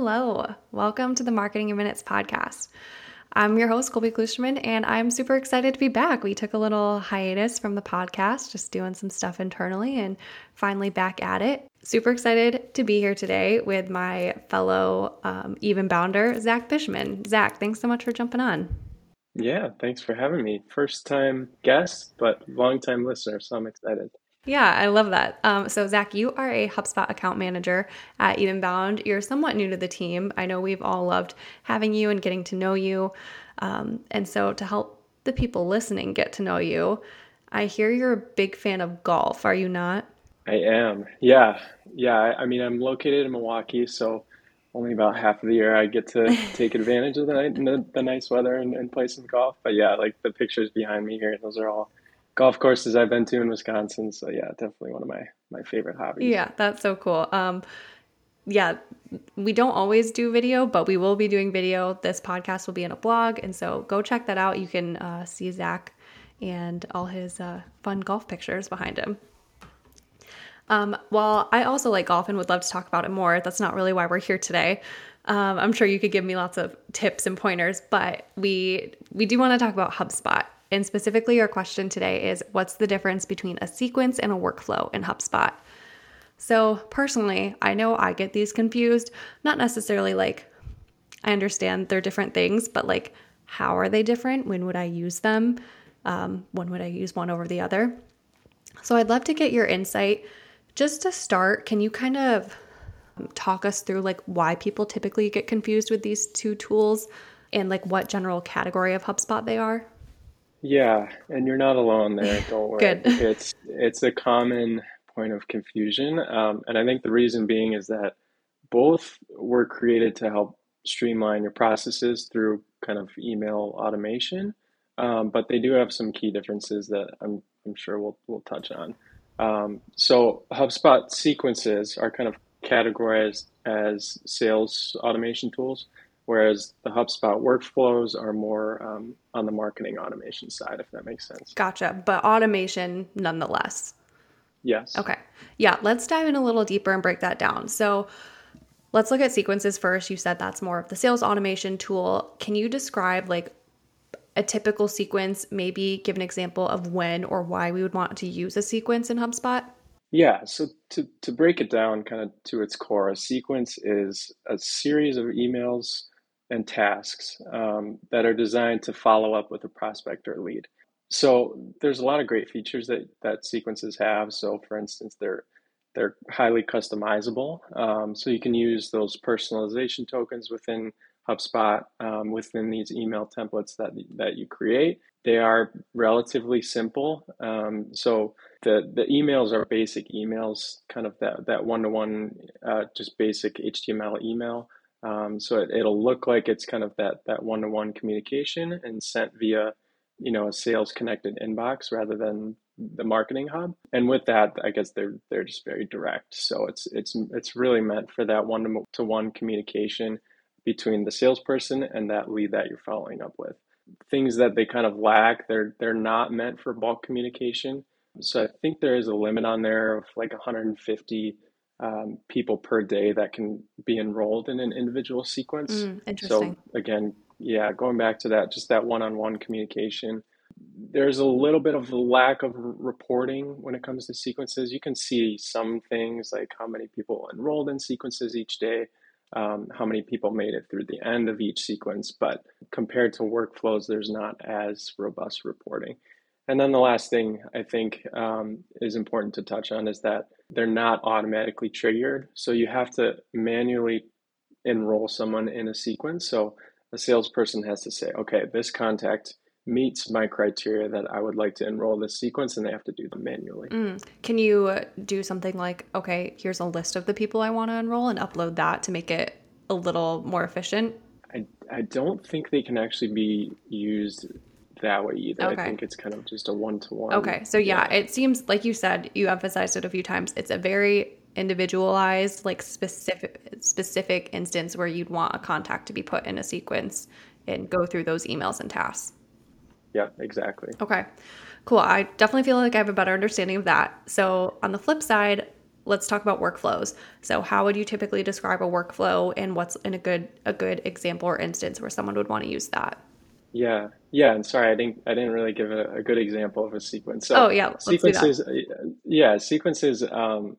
hello. Welcome to the Marketing in Minutes podcast. I'm your host, Colby Klusterman, and I'm super excited to be back. We took a little hiatus from the podcast, just doing some stuff internally, and finally back at it. Super excited to be here today with my fellow um, Evenbounder, Zach Bischmann. Zach, thanks so much for jumping on. Yeah, thanks for having me. First time guest, but long time listener, so I'm excited. Yeah, I love that. Um, so, Zach, you are a HubSpot account manager at Evenbound. You're somewhat new to the team. I know we've all loved having you and getting to know you. Um, and so, to help the people listening get to know you, I hear you're a big fan of golf. Are you not? I am. Yeah. Yeah. I mean, I'm located in Milwaukee, so only about half of the year I get to take advantage of the, the, the nice weather and, and play some golf. But yeah, like the pictures behind me here, those are all golf courses I've been to in Wisconsin. So yeah, definitely one of my my favorite hobbies. Yeah, that's so cool. Um, yeah, we don't always do video, but we will be doing video. This podcast will be in a blog, and so go check that out. You can uh, see Zach and all his uh, fun golf pictures behind him. Um, while I also like golf and would love to talk about it more, that's not really why we're here today. Um, I'm sure you could give me lots of tips and pointers, but we we do want to talk about HubSpot and specifically, our question today is what's the difference between a sequence and a workflow in HubSpot? So, personally, I know I get these confused, not necessarily like I understand they're different things, but like how are they different? When would I use them? Um, when would I use one over the other? So, I'd love to get your insight. Just to start, can you kind of talk us through like why people typically get confused with these two tools and like what general category of HubSpot they are? Yeah, and you're not alone there. Don't worry. Good. It's it's a common point of confusion, um, and I think the reason being is that both were created to help streamline your processes through kind of email automation, um, but they do have some key differences that I'm I'm sure we'll we'll touch on. Um, so HubSpot sequences are kind of categorized as sales automation tools whereas the HubSpot workflows are more um, on the marketing automation side, if that makes sense. Gotcha. But automation nonetheless. Yes. Okay. Yeah. Let's dive in a little deeper and break that down. So let's look at sequences first. You said that's more of the sales automation tool. Can you describe like a typical sequence, maybe give an example of when or why we would want to use a sequence in HubSpot? Yeah, so to, to break it down kind of to its core, a sequence is a series of emails and tasks um, that are designed to follow up with a prospect or lead. So there's a lot of great features that that sequences have. So for instance, they're they're highly customizable. Um, so you can use those personalization tokens within HubSpot um, within these email templates that that you create. They are relatively simple. Um, so the the emails are basic emails, kind of that that one to one, just basic HTML email. Um, so it, it'll look like it's kind of that that one to one communication and sent via, you know, a sales connected inbox rather than the marketing hub. And with that, I guess they're they're just very direct. So it's it's it's really meant for that one to one communication between the salesperson and that lead that you're following up with. Things that they kind of lack, they're they're not meant for bulk communication. So I think there is a limit on there of like 150 um, people per day that can be enrolled in an individual sequence. Mm, interesting. So again, yeah, going back to that, just that one-on-one communication. There's a little bit of a lack of reporting when it comes to sequences. You can see some things like how many people enrolled in sequences each day, um, how many people made it through the end of each sequence, but compared to workflows, there's not as robust reporting. And then the last thing I think um, is important to touch on is that they're not automatically triggered. So you have to manually enroll someone in a sequence. So a salesperson has to say, okay, this contact meets my criteria that I would like to enroll this sequence, and they have to do them manually. Mm. Can you do something like, okay, here's a list of the people I want to enroll and upload that to make it a little more efficient? I, I don't think they can actually be used that way either. Okay. I think it's kind of just a one to one. Okay. So yeah, yeah, it seems like you said, you emphasized it a few times. It's a very individualized, like specific specific instance where you'd want a contact to be put in a sequence and go through those emails and tasks. Yeah, exactly. Okay. Cool. I definitely feel like I have a better understanding of that. So on the flip side, let's talk about workflows. So, how would you typically describe a workflow, and what's in a good a good example or instance where someone would want to use that? Yeah, yeah, and sorry, I didn't I didn't really give a, a good example of a sequence. So oh yeah, sequences. Yeah, sequences. Um,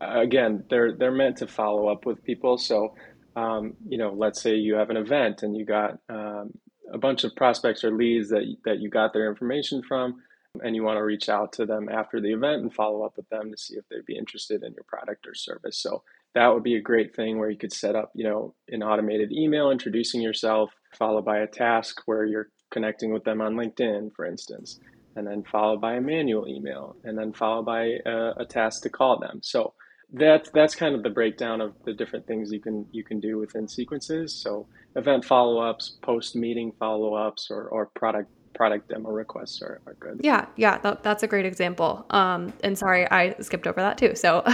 again, they're they're meant to follow up with people. So, um, you know, let's say you have an event and you got um, a bunch of prospects or leads that that you got their information from, and you want to reach out to them after the event and follow up with them to see if they'd be interested in your product or service. So that would be a great thing where you could set up, you know, an automated email introducing yourself, followed by a task where you're connecting with them on LinkedIn, for instance, and then followed by a manual email, and then followed by a, a task to call them. So that's that's kind of the breakdown of the different things you can you can do within sequences. So event follow-ups, post meeting follow-ups, or, or product product demo requests are, are good. Yeah, yeah, that, that's a great example. Um, and sorry, I skipped over that too. So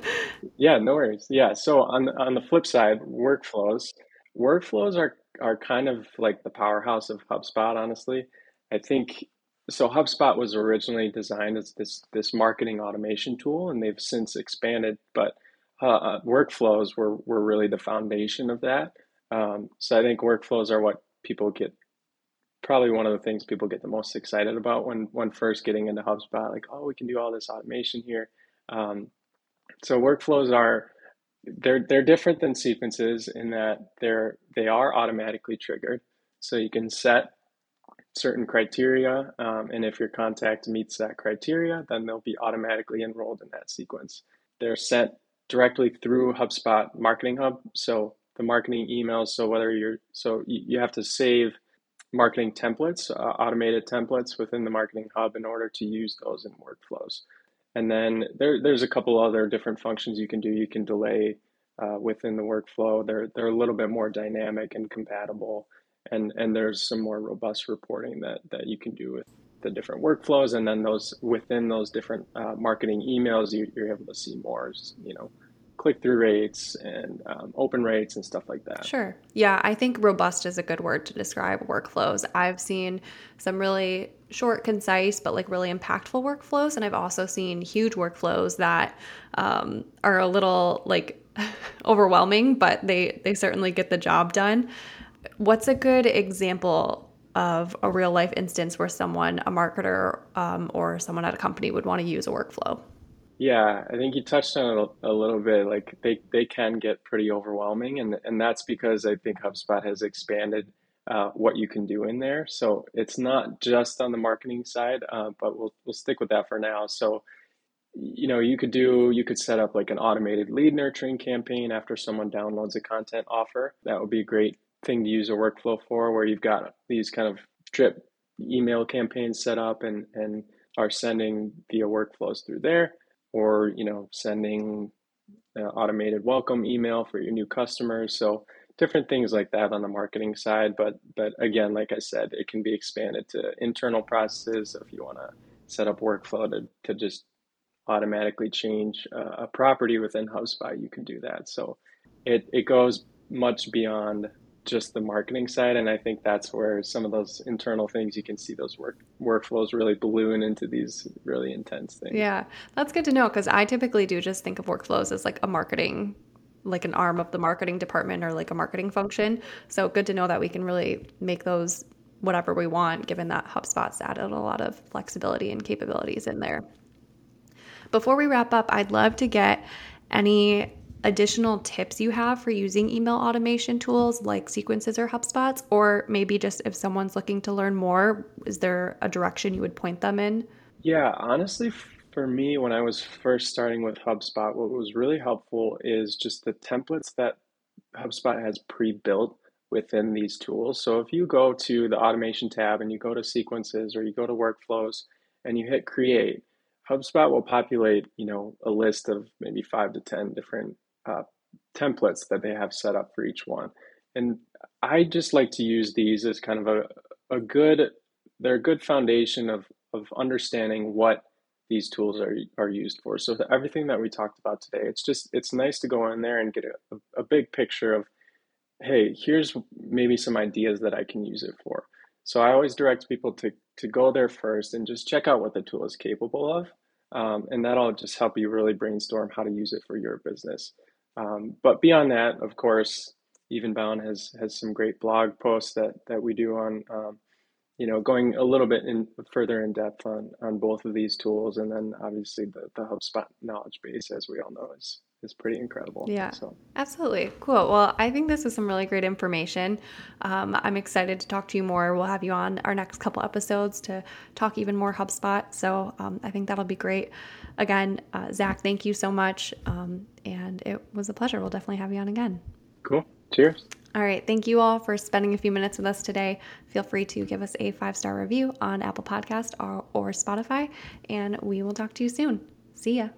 yeah, no worries. Yeah, so on on the flip side, workflows. Workflows are are kind of like the powerhouse of HubSpot. Honestly, I think so HubSpot was originally designed as this this marketing automation tool, and they've since expanded. But uh, uh, workflows were were really the foundation of that. Um, so I think workflows are what people get. Probably one of the things people get the most excited about when when first getting into HubSpot. Like, oh, we can do all this automation here. Um, so workflows are they're they're different than sequences in that they're they are automatically triggered. So you can set certain criteria. Um, and if your contact meets that criteria, then they'll be automatically enrolled in that sequence. They're sent directly through HubSpot Marketing Hub. So the marketing emails. So whether you're, so you have to save marketing templates, uh, automated templates within the Marketing Hub in order to use those in workflows. And then there, there's a couple other different functions you can do. You can delay uh, within the workflow. They're, they're a little bit more dynamic and compatible. And and there's some more robust reporting that that you can do with the different workflows. And then those within those different uh, marketing emails you, are able to see more you know click-through rates and um, open rates and stuff like that. Sure. Yeah i think robust is a good word to describe workflows. I've seen some really short concise but like really impactful workflows and i've also seen huge workflows that um, are a little like overwhelming but they they certainly get the job done What's a good example of a real life instance where someone, a marketer um, or someone at a company, would want to use a workflow? Yeah, I think you touched on it a little bit. Like they, they can get pretty overwhelming, and and that's because I think HubSpot has expanded uh, what you can do in there. So it's not just on the marketing side, uh, but we'll we'll stick with that for now. So you know you could do you could set up like an automated lead nurturing campaign after someone downloads a content offer. That would be a great thing to use a workflow for where you've got these kind of drip email campaigns set up and, and are sending via workflows through there or you know sending automated welcome email for your new customers so different things like that on the marketing side but but again like i said it can be expanded to internal processes if you want to set up workflow to, to just automatically change a property within hubspot you can do that. So it, it goes much beyond just the marketing side and i think that's where some of those internal things you can see those work workflows really balloon into these really intense things. Yeah that's good to know because i typically do just think of workflows as like a marketing like an arm of the marketing department or like a marketing function so good to know that we can really make those whatever we want given that hubspot's added a lot of flexibility and capabilities in there before we wrap up i'd love to get any additional tips you have for using email automation tools like sequences or HubSpots? Or maybe just if someone's looking to learn more, is there a direction you would point them in? Yeah, honestly, for me, when I was first starting with HubSpot, what was really helpful is just the templates that HubSpot has pre built within these tools. So if you go to the automation tab and you go to sequences or you go to workflows and you hit create, HubSpot will populate, you know, a list of maybe five to 10 different uh, templates that they have set up for each one. And I just like to use these as kind of a, a good, they're a good foundation of, of understanding what these tools are, are used for. So everything that we talked about today, it's just, it's nice to go in there and get a, a big picture of, hey, here's maybe some ideas that I can use it for. So I always direct people to, to go there first and just check out what the tool is capable of. Um, and that'll just help you really brainstorm how to use it for your business. Um, but beyond that, of course, Evenbound has has some great blog posts that that we do on um, you know, going a little bit in further in depth on on both of these tools, and then obviously the the HubSpot knowledge base, as we all know, is is pretty incredible. Yeah, so. absolutely cool. Well, I think this is some really great information. Um, I'm excited to talk to you more. We'll have you on our next couple episodes to talk even more HubSpot. So um, I think that'll be great. Again, uh, Zach, thank you so much, um, and it was a pleasure. We'll definitely have you on again. Cool. Cheers. All right. Thank you all for spending a few minutes with us today. Feel free to give us a five star review on Apple Podcast or, or Spotify, and we will talk to you soon. See ya.